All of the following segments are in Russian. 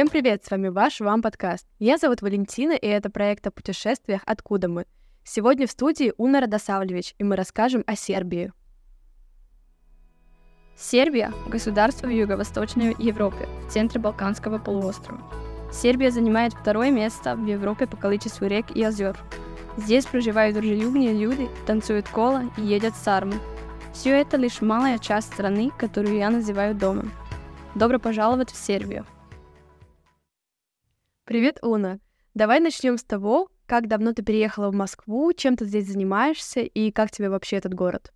Всем привет, с вами ваш Вам подкаст. Меня зовут Валентина, и это проект о путешествиях «Откуда мы?». Сегодня в студии Уна Радосавлевич, и мы расскажем о Сербии. Сербия – государство в Юго-Восточной Европе, в центре Балканского полуострова. Сербия занимает второе место в Европе по количеству рек и озер. Здесь проживают дружелюбные люди, танцуют кола и едят сармы. Все это лишь малая часть страны, которую я называю домом. Добро пожаловать в Сербию! Привет, Уна! Давай начнем с того, как давно ты переехала в Москву, чем ты здесь занимаешься и как тебе вообще этот город?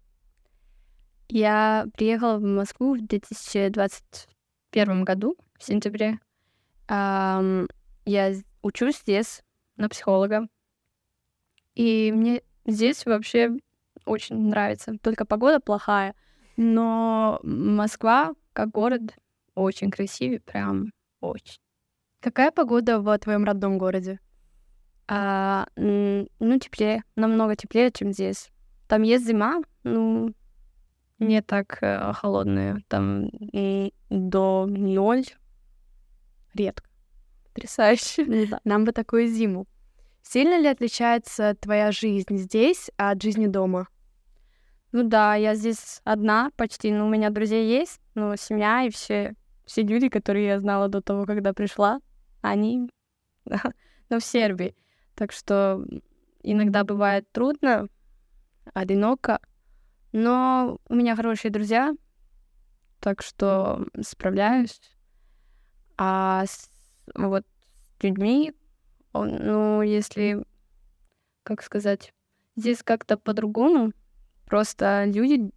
Я приехала в Москву в 2021 году, в сентябре. Um, я учусь здесь на психолога. И мне здесь вообще очень нравится. Только погода плохая. Но Москва, как город, очень красивый, прям очень. Какая погода в твоем родном городе? А, ну, теплее, намного теплее, чем здесь. Там есть зима, ну, не так э, холодная. Там и до ноль редко. Потрясающе. Да. Нам бы такую зиму. Сильно ли отличается твоя жизнь здесь от жизни дома? Ну да, я здесь одна почти, но у меня друзей есть, ну, семья и все, все люди, которые я знала до того, когда пришла, они ну, в Сербии. Так что иногда бывает трудно, одиноко, но у меня хорошие друзья, так что справляюсь. А с, вот с людьми, ну, если, как сказать, здесь как-то по-другому, просто люди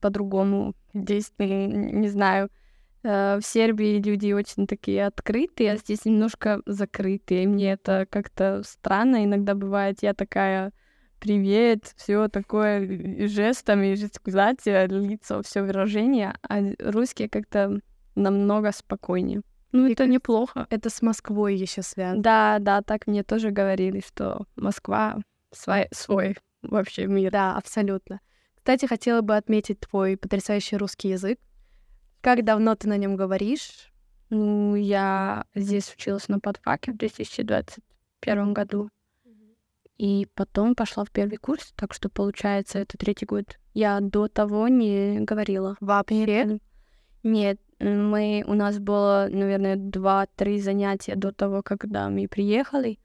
по-другому действуют, не знаю. Э, в Сербии люди очень такие открытые, а здесь немножко закрытые. Мне это как-то странно иногда бывает. Я такая привет, все такое жестами, жестикуляция, лицо, все выражение, а русские как-то намного спокойнее. Ну, И это неплохо. Это с Москвой еще связано. Да, да, так мне тоже говорили, что Москва свой, свой вообще мир. Да, абсолютно. Кстати, хотела бы отметить твой потрясающий русский язык. Как давно ты на нем говоришь? Ну, я здесь училась на подфаке в 2021 году. И потом пошла в первый курс, так что получается это третий год. Я до того не говорила. Вообще? Нет, мы, у нас было, наверное, два-три занятия до того, когда мы приехали.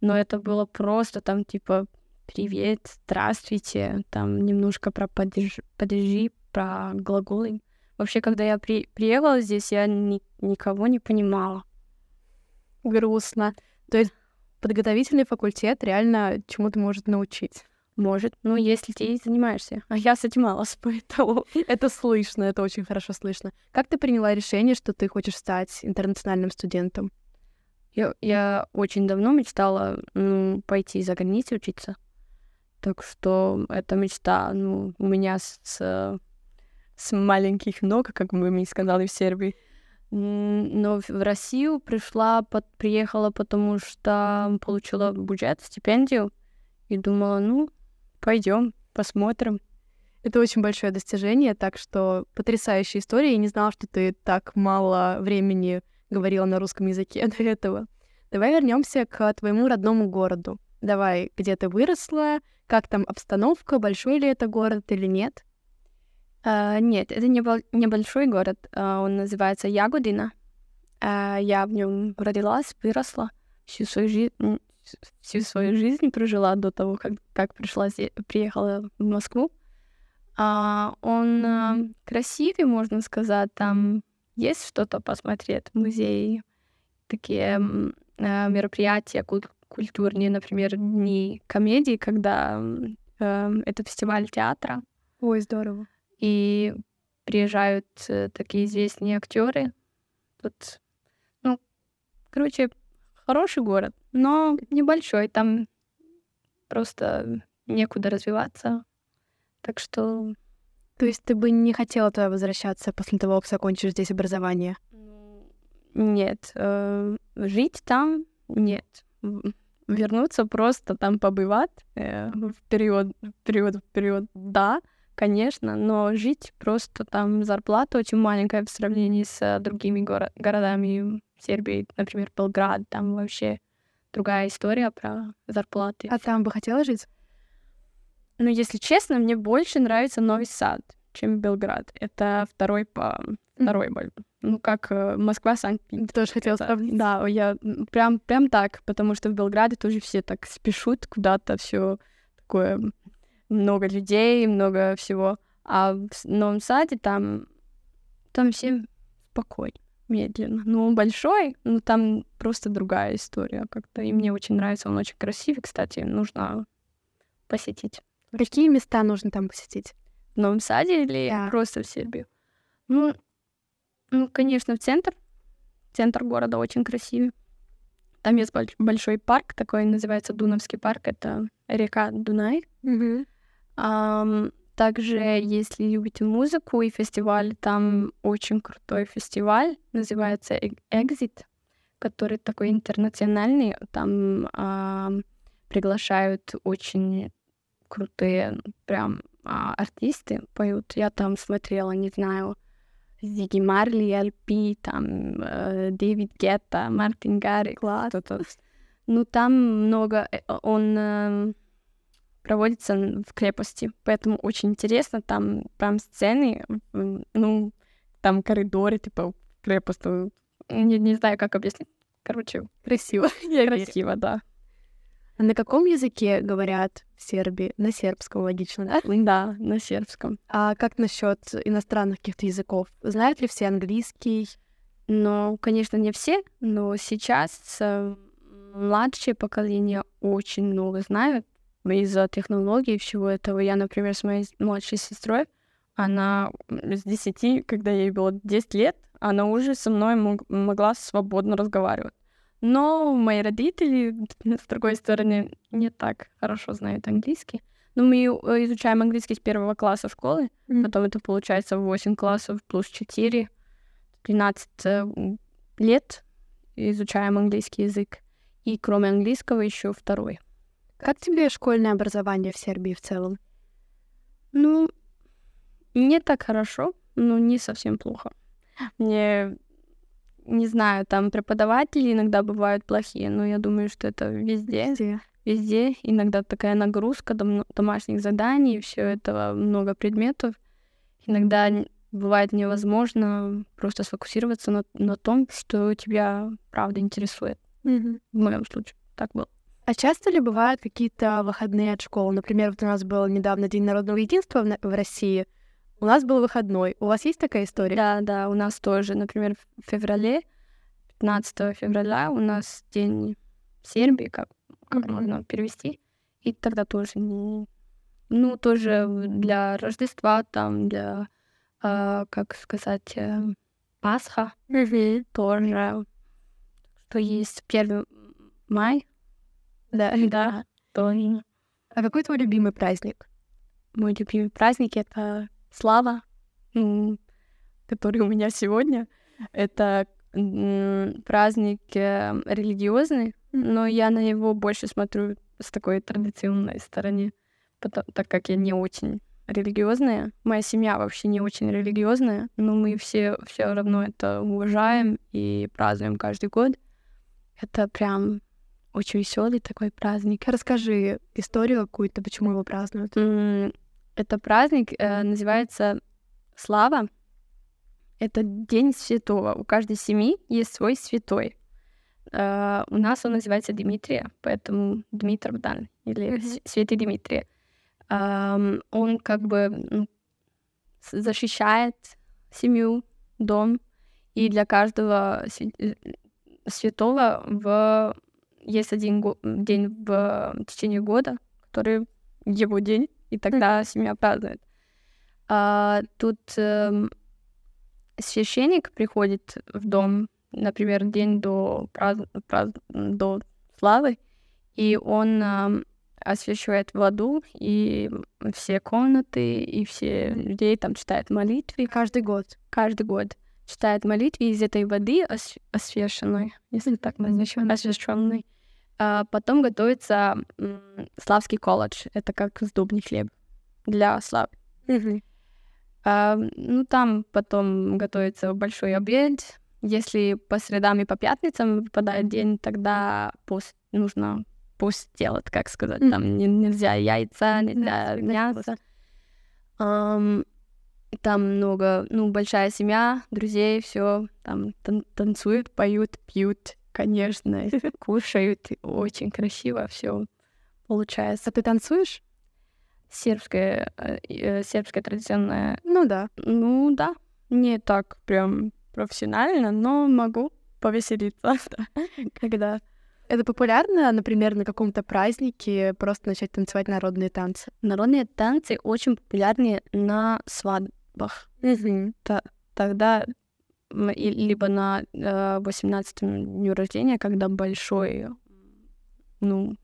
Но это было просто там, типа, привет, здравствуйте, там немножко про поддержи, поддержи про глаголы. Вообще, когда я при, приехала здесь, я ни, никого не понимала. Грустно. То есть подготовительный факультет реально чему-то может научить. Может, ну, если ты занимаешься. А я занималась, поэтому... это слышно, это очень хорошо слышно. Как ты приняла решение, что ты хочешь стать интернациональным студентом? Я, я очень давно мечтала ну, пойти за границу учиться. Так что эта мечта, ну, у меня с, с маленьких ног, как мы мне сказали в Сербии. Но в Россию пришла, под, приехала, потому что получила бюджет, стипендию, и думала, ну, пойдем, посмотрим. Это очень большое достижение, так что потрясающая история. Я не знала, что ты так мало времени говорила на русском языке до этого. Давай вернемся к твоему родному городу. Давай, где ты выросла, как там обстановка, большой ли это город или нет? Uh, нет, это не небольшой город. Uh, он называется Ягодина. Uh, я в нем родилась, выросла, всю свою жизнь, всю свою жизнь прожила до того, как, как пришла, приехала в Москву. Uh, он uh, красивый, можно сказать. Там есть что-то посмотреть, музеи, такие uh, мероприятия куль- культурные, например, дни комедии, когда uh, это фестиваль театра. Ой, здорово и приезжают э, такие известные актеры. Тут, ну, короче, хороший город, но небольшой. Там просто некуда развиваться. Так что... То есть ты бы не хотела туда возвращаться после того, как закончишь здесь образование? Нет. Э, жить там нет. Вернуться просто там побывать э, в период, в период, в период, да, конечно, но жить просто там зарплата очень маленькая в сравнении с э, другими горо- городами Сербии, например, Белград, там вообще другая история про зарплаты. А там бы хотела жить? Ну, если честно, мне больше нравится Новый Сад, чем Белград. Это второй по второй боль. Ну, как э, Москва, Санкт-Петербург. Тоже хотела Это- сравнить. Да, я прям, прям так, потому что в Белграде тоже все так спешут куда-то, все такое много людей, много всего. А в Новом Саде там, там все спокойно, медленно. Ну, он большой, но там просто другая история как-то. И мне очень нравится, он очень красивый, кстати, нужно посетить. Какие места нужно там посетить? В Новом Саде или Да. просто в Сербию? Ну, ну, конечно, в центр. Центр города очень красивый. Там есть больш- большой парк, такой называется Дуновский парк. Это река Дунай. Ам, также, если любите музыку и фестиваль, там очень крутой фестиваль, называется Э- Exit, который такой интернациональный. Там ам, приглашают очень крутые прям а, артисты поют. Я там смотрела, не знаю, Зиги Марли, Альпи, там э, Дэвид Гетта, Мартин Гаррикс. кто-то. Ну, там много... э, Он эм, проводится в крепости, поэтому очень интересно. Там прям сцены, ну, там коридоры, типа крепость. э, Не, не знаю, как объяснить. Короче, Красиво. Красиво, да. А на каком языке говорят в Сербии? На сербском, логично, да? Да, на сербском. А как насчет иностранных каких-то языков? Знают ли все английский? Но, конечно, не все, но сейчас э, младшее поколение очень много знают из-за технологий и всего этого. Я, например, с моей младшей сестрой, она с 10, когда ей было 10 лет, она уже со мной мог- могла свободно разговаривать. Но мои родители, с другой стороны, не так хорошо знают английский. Но мы э, изучаем английский с первого класса школы, Мгм. потом это получается 8 классов плюс 4, 13 э, лет изучаем английский язык. И кроме английского еще второй. Как тебе школьное образование в Сербии в целом? Ну, не так хорошо, но не совсем плохо. Мне, не знаю, там преподаватели иногда бывают плохие, но я думаю, что это везде. Где? Везде иногда такая нагрузка дом- домашних заданий, все этого много предметов. Иногда бывает невозможно просто сфокусироваться на, на том, что тебя правда интересует. Мгм. В моем случае так было. А часто ли бывают какие-то выходные от школы? Например, вот у нас был недавно День народного единства в, в России. У нас был выходной. У вас есть такая история? Да, да, у нас тоже, например, в феврале, 15 февраля у нас день Сербии, как, как можно перевести. И тогда тоже не... Ну, тоже для Рождества, там, для, а, как сказать, э, Пасха тоже, что есть 1 май, Да. да. А какой твой любимый праздник? Мой любимый праздник — это Слава, который у меня сегодня. Это праздник э, религиозный, но я на него больше смотрю с такой традиционной стороны, пото- так как я не очень религиозная. Моя семья вообще не очень религиозная, но мы все все равно это уважаем и празднуем каждый год. Это прям очень веселый такой праздник. Расскажи историю какую-то, почему его празднуют. Это праздник э, называется Слава. Это День Святого. У каждой семьи есть свой святой. Э, у нас он называется Дмитрия, поэтому Дмитров Дан или. С- Святый Дмитрий. Ам, он как бы ну, защищает семью, дом, и для каждого э, святого в... есть один день в течение года, который его день, и тогда семья празднует. А, тут эм, священник приходит в дом, например, день до, празд- празд- до славы, и он ам, освещает воду, и все комнаты, и все людей там читают молитвы Каждый год. каждый год. Читает молитвы из этой воды ос- освященной, если так назвать, освященной. А потом готовится славский колледж. Это как сдобный хлеб для славы. А, ну, там потом готовится большой обед. Если по средам и по пятницам выпадает день, тогда пост нужно пост делать, как сказать. Там не, нельзя яйца, нельзя мясо. Um, там много, ну, большая семья, друзей, все там тан- танцуют, поют, пьют, конечно, кушают. Очень красиво все получается. А ты танцуешь? Сербская, э, э, сербская традиционная. Ну да. Ну да. Не так прям профессионально, но могу повеселиться, когда это популярно, например, на каком-то празднике просто начать танцевать народные танцы? Народные танцы очень популярны на свадьбах. Mm-hmm. Т- тогда либо на э, 18-м дню рождения, когда большой, ну,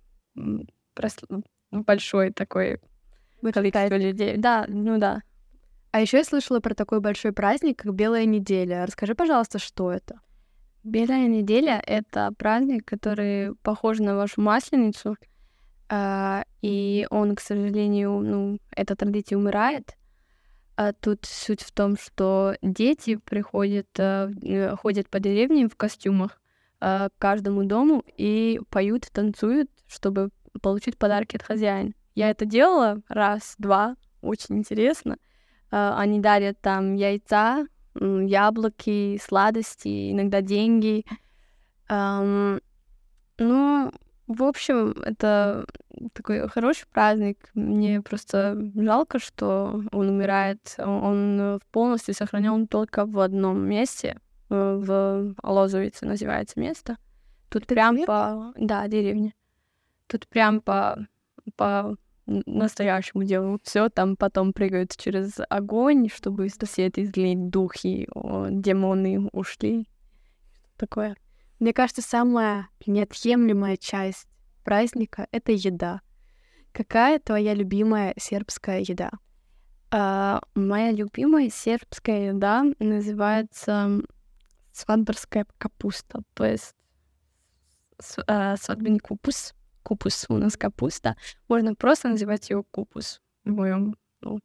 просто большой такой количество людей. Да, ну да. А еще я слышала про такой большой праздник, как Белая неделя. Расскажи, пожалуйста, что это? Белая неделя — это праздник, который похож на вашу масленицу, э, и он, к сожалению, ну, эта традиция умирает. А тут суть в том, что дети приходят, э, ходят по деревне в костюмах э, к каждому дому и поют, танцуют, чтобы получить подарки от хозяина. Я это делала раз, два, очень интересно. Э, они дарят там яйца, яблоки, сладости, иногда деньги. Um, ну, в общем, это такой хороший праздник. Мне просто жалко, что он умирает. Он полностью сохранен только в одном месте, э, в Лозовице называется место. Тут это прям деревня? по... Да, деревня. Тут прям по, по настоящему делу. Все там потом прыгают через огонь, чтобы свет излить духи, демоны ушли. Такое. Мне кажется, самая неотъемлемая часть праздника — это еда. Какая твоя любимая сербская еда? А, моя любимая сербская еда называется свадбарская капуста, то есть а, свадебный купус купус у нас капуста. Можно просто называть ее купус в моем. Ну,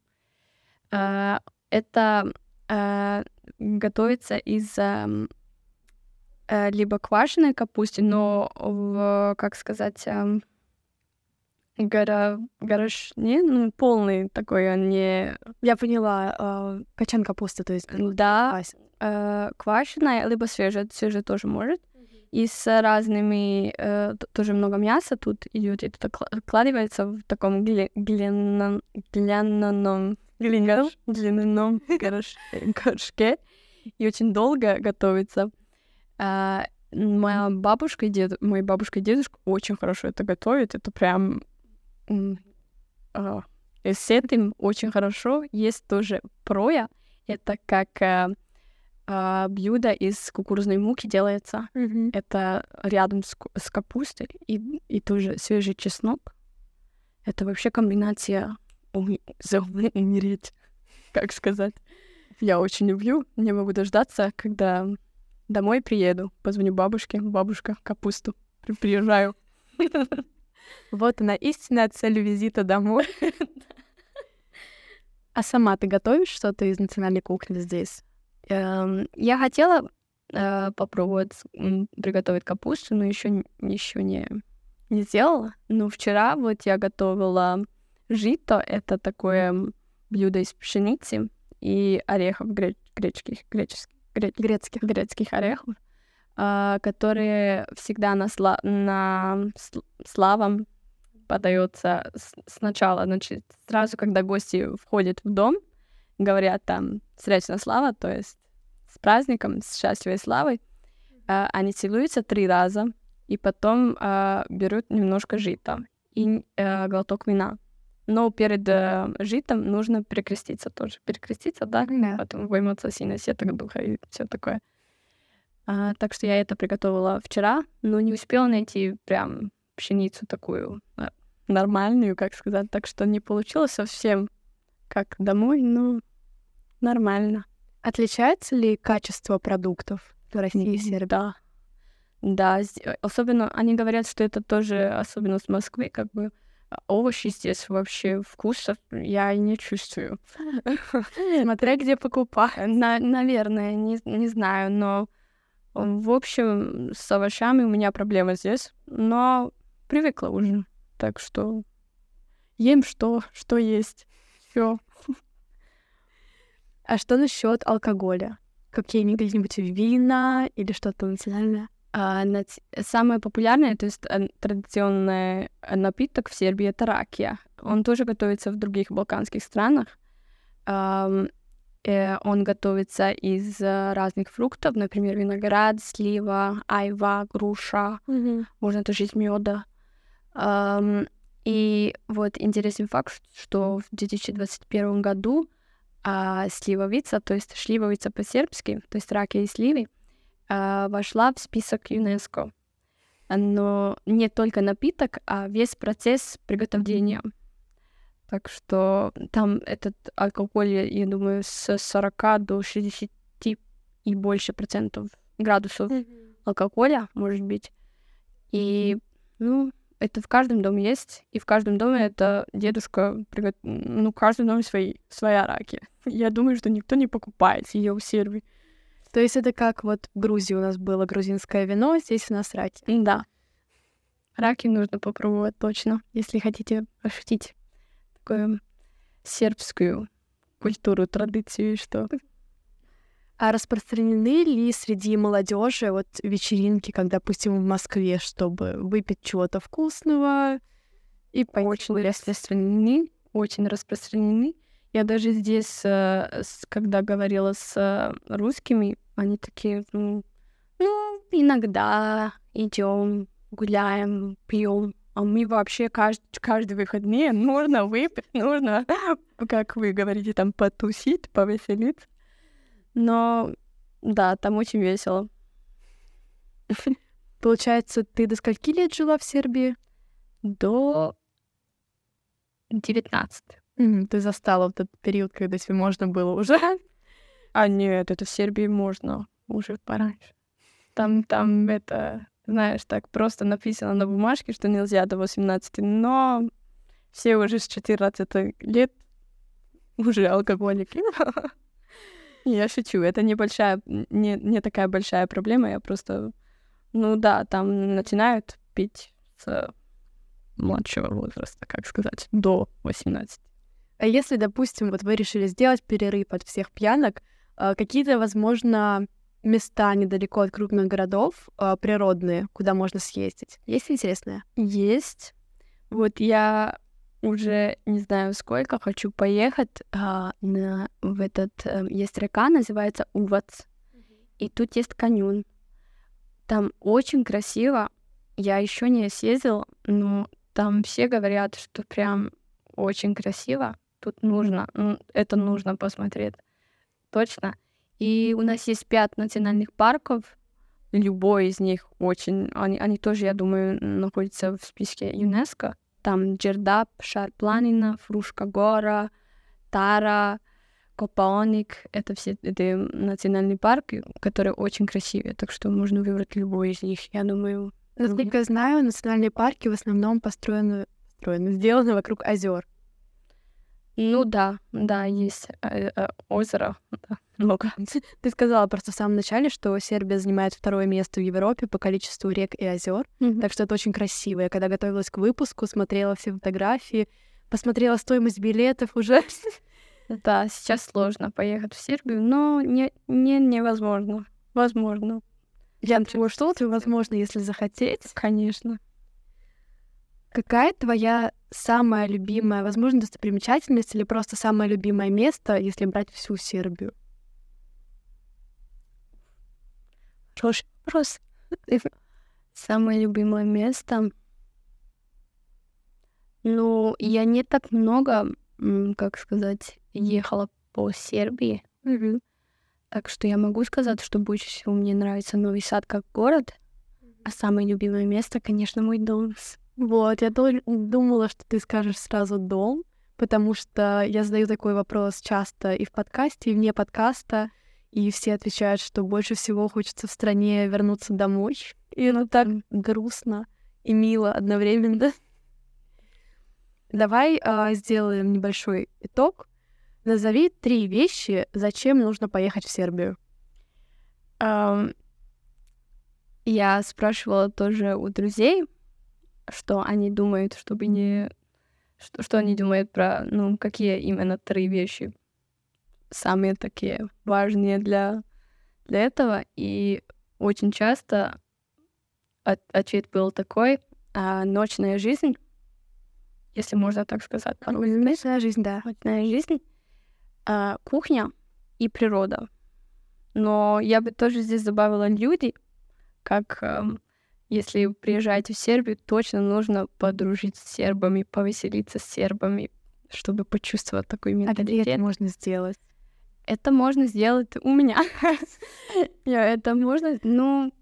э, это э, готовится из э, либо квашеной капусты, но в, как сказать, э, гора, горошне, ну, полный такой, он не... Я поняла, э, качан капусты, то есть... Да, э, квашеная, либо свежая, свежая тоже может. И с разными, э, тоже много мяса тут идет, и тут откладывается в таком гляняном, гляняном, гляняном горшке, и очень долго готовится. А, моя бабушка и дед, моя бабушка и дедушка очень хорошо это готовят, это прям... А, и с этим очень хорошо. Есть тоже проя, это как э, а, блюдо из кукурузной муки делается. Mm-hmm. Это рядом с, с капустой и, и тоже свежий чеснок. Это вообще комбинация ум... умереть, как сказать. Я очень люблю, не могу дождаться, когда домой приеду, позвоню бабушке, бабушка, капусту, приезжаю. Вот она, истинная цель визита домой. А сама ты готовишь что-то из национальной кухни здесь? Эм, я хотела э, попробовать приготовить капусту, но еще еще не не сделала. Но вчера вот я готовила жито. Это такое блюдо из пшеницы и орехов греч греческих, греческих, грецких, грецких орехов, э, которые всегда на, сла на славам подается сначала, значит, сразу, когда гости входят в дом, говорят там «Сречна слава», то есть с праздником, с счастливой славой, э, они целуются три раза, и потом э, берут немножко жита и э, глоток вина. Но перед э, житом нужно перекреститься тоже. Перекреститься, да? Да. Потом войматься сильно сеток духа и все такое. А, так что я это приготовила вчера, но не успела найти прям пшеницу такую э, нормальную, как сказать. Так что не получилось совсем как домой, но нормально. Отличается ли качество продуктов в России и Сербии? Да. Да, особенно они говорят, что это тоже, особенно с Москвы, как бы овощи здесь вообще вкусов я не чувствую. Смотря где покупать. На, наверное, не, не знаю, но в общем, с овощами у меня проблема здесь, но привыкла уже. Так что ем что, что есть. Все. А что насчет алкоголя? Какие-нибудь вина или что-то национальное? А, самое популярное, то есть э, традиционный напиток в Сербии это ракия. Он тоже готовится в других балканских странах. Um, э, он готовится из э, разных фруктов, например, виноград, слива, айва, груша, mm-hmm. можно тоже из меда. Um, и вот интересный факт, что в 2021 году а, сливовица, то есть шливовица по-сербски, то есть раки и сливы, вошла в список ЮНЕСКО. Но не только напиток, а весь процесс приготовления. Так что там этот алкоголь, я думаю, с 40 до 60 и больше процентов градусов mm-hmm. алкоголя, может быть. И, ну, это в каждом доме есть, и в каждом доме это дедушка, ну, в каждом доме свои, своя раки. Я думаю, что никто не покупает ее в Сербии. То есть это как вот в Грузии у нас было грузинское вино, здесь у нас раки. Да. Раки нужно попробовать точно, если хотите ощутить такую сербскую культуру, традицию, что а распространены ли среди молодежи вот вечеринки, как, допустим, в Москве, чтобы выпить чего-то вкусного и пойти? Очень распространены, очень распространены. Я даже здесь, э, когда говорила с э, русскими, они такие, ну, ну иногда идем, гуляем, пьем. А мы вообще каждый, каждый выходные нужно выпить, нужно, как вы говорите, там потусить, повеселиться. Но да, там очень весело. Получается, ты до скольки лет жила в Сербии? До 19. Mm, ты застала вот этот период, когда тебе можно было уже? А нет, это в Сербии можно уже пораньше. Там, там это, знаешь, так просто написано на бумажке, что нельзя до 18, но все уже с 14 лет уже алкоголики. Я шучу, это небольшая, не, не такая большая проблема, я просто, ну да, там начинают пить с младшего возраста, как сказать, до 18. А если, допустим, вот вы решили сделать перерыв от всех пьянок, какие-то, возможно, места недалеко от крупных городов, а, природные, куда можно съездить? Есть интересное? Есть. Вот я уже не знаю сколько хочу поехать а, на, в этот а, есть река называется Увац и тут есть каньон там очень красиво я еще не съездила но там все говорят что прям очень красиво тут нужно ну, это нужно посмотреть точно и у нас есть пять национальных парков любой из них очень они они тоже я думаю находятся в списке ЮНЕСКО там Джердап, Шар-Планина, Фрушка гора, Тара, Копаоник. Это все это национальные парки, которые очень красивые, так что можно выбрать любой из них, я думаю. Насколько я знаю, национальные парки в основном построены, построены сделаны вокруг озер. Ну да, да, есть э, э, озеро, да, много. Ты сказала просто в самом начале, что Сербия занимает второе место в Европе по количеству рек и озер, mm-hmm. так что это очень красиво. Я когда готовилась к выпуску, смотрела все фотографии, посмотрела стоимость билетов уже. Да, сейчас сложно поехать в Сербию, но не, не невозможно. Возможно. Я думаю, что это возможно, если захотеть. Конечно. Какая твоя самая любимая, возможно, достопримечательность или просто самое любимое место, если брать всю Сербию? Хороший вопрос. Самое любимое место. Ну, я не так много, как сказать, ехала по Сербии. Mm-hmm. Так что я могу сказать, что больше всего мне нравится Новый Сад как город. А самое любимое место, конечно, мой дом. Вот, я думала, что ты скажешь сразу дом, потому что я задаю такой вопрос часто и в подкасте, и вне подкаста, и все отвечают, что больше всего хочется в стране вернуться домой. И это так грустно и мило одновременно. Давай э, сделаем небольшой итог. Назови три вещи, зачем нужно поехать в Сербию. Um, я спрашивала тоже у друзей, что они думают, чтобы не... Что, что они думают про, ну, какие именно три вещи самые такие важные для, для этого. И очень часто от, ответ был такой, а, ночная жизнь, если можно так сказать. Ночная жизнь, да. Ночная жизнь, а, кухня и природа. Но я бы тоже здесь добавила люди, как эм, если приезжаете в Сербию, точно нужно подружить с сербами, повеселиться с сербами, чтобы почувствовать такой менталитет. А где это можно сделать? Это можно сделать у меня. Это можно, ну,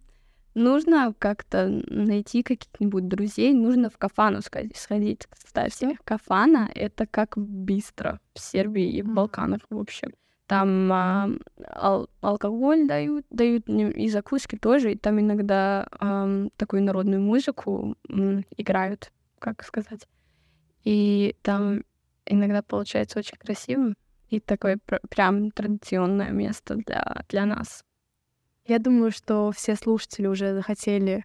нужно как-то найти каких-нибудь друзей, нужно в кафану сходить. Кстати, кафана — это как бистро в Сербии и в Балканах, в общем. Там а, ал- алкоголь дают, дают и закуски тоже, и там иногда а, такую народную музыку м, играют, как сказать. И там иногда получается очень красиво и такое пр- прям традиционное место для, для нас. Я думаю, что все слушатели уже захотели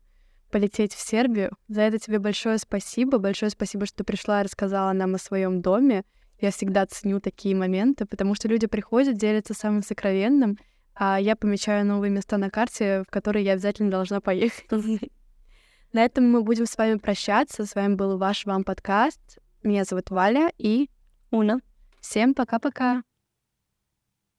полететь в Сербию. За это тебе большое спасибо. Большое спасибо, что пришла и рассказала нам о своем доме. Я всегда ценю такие моменты, потому что люди приходят, делятся самым сокровенным, а я помечаю новые места на карте, в которые я обязательно должна поехать. На этом мы будем с вами прощаться. С вами был ваш вам подкаст. Меня зовут Валя и Уна. Всем пока-пока.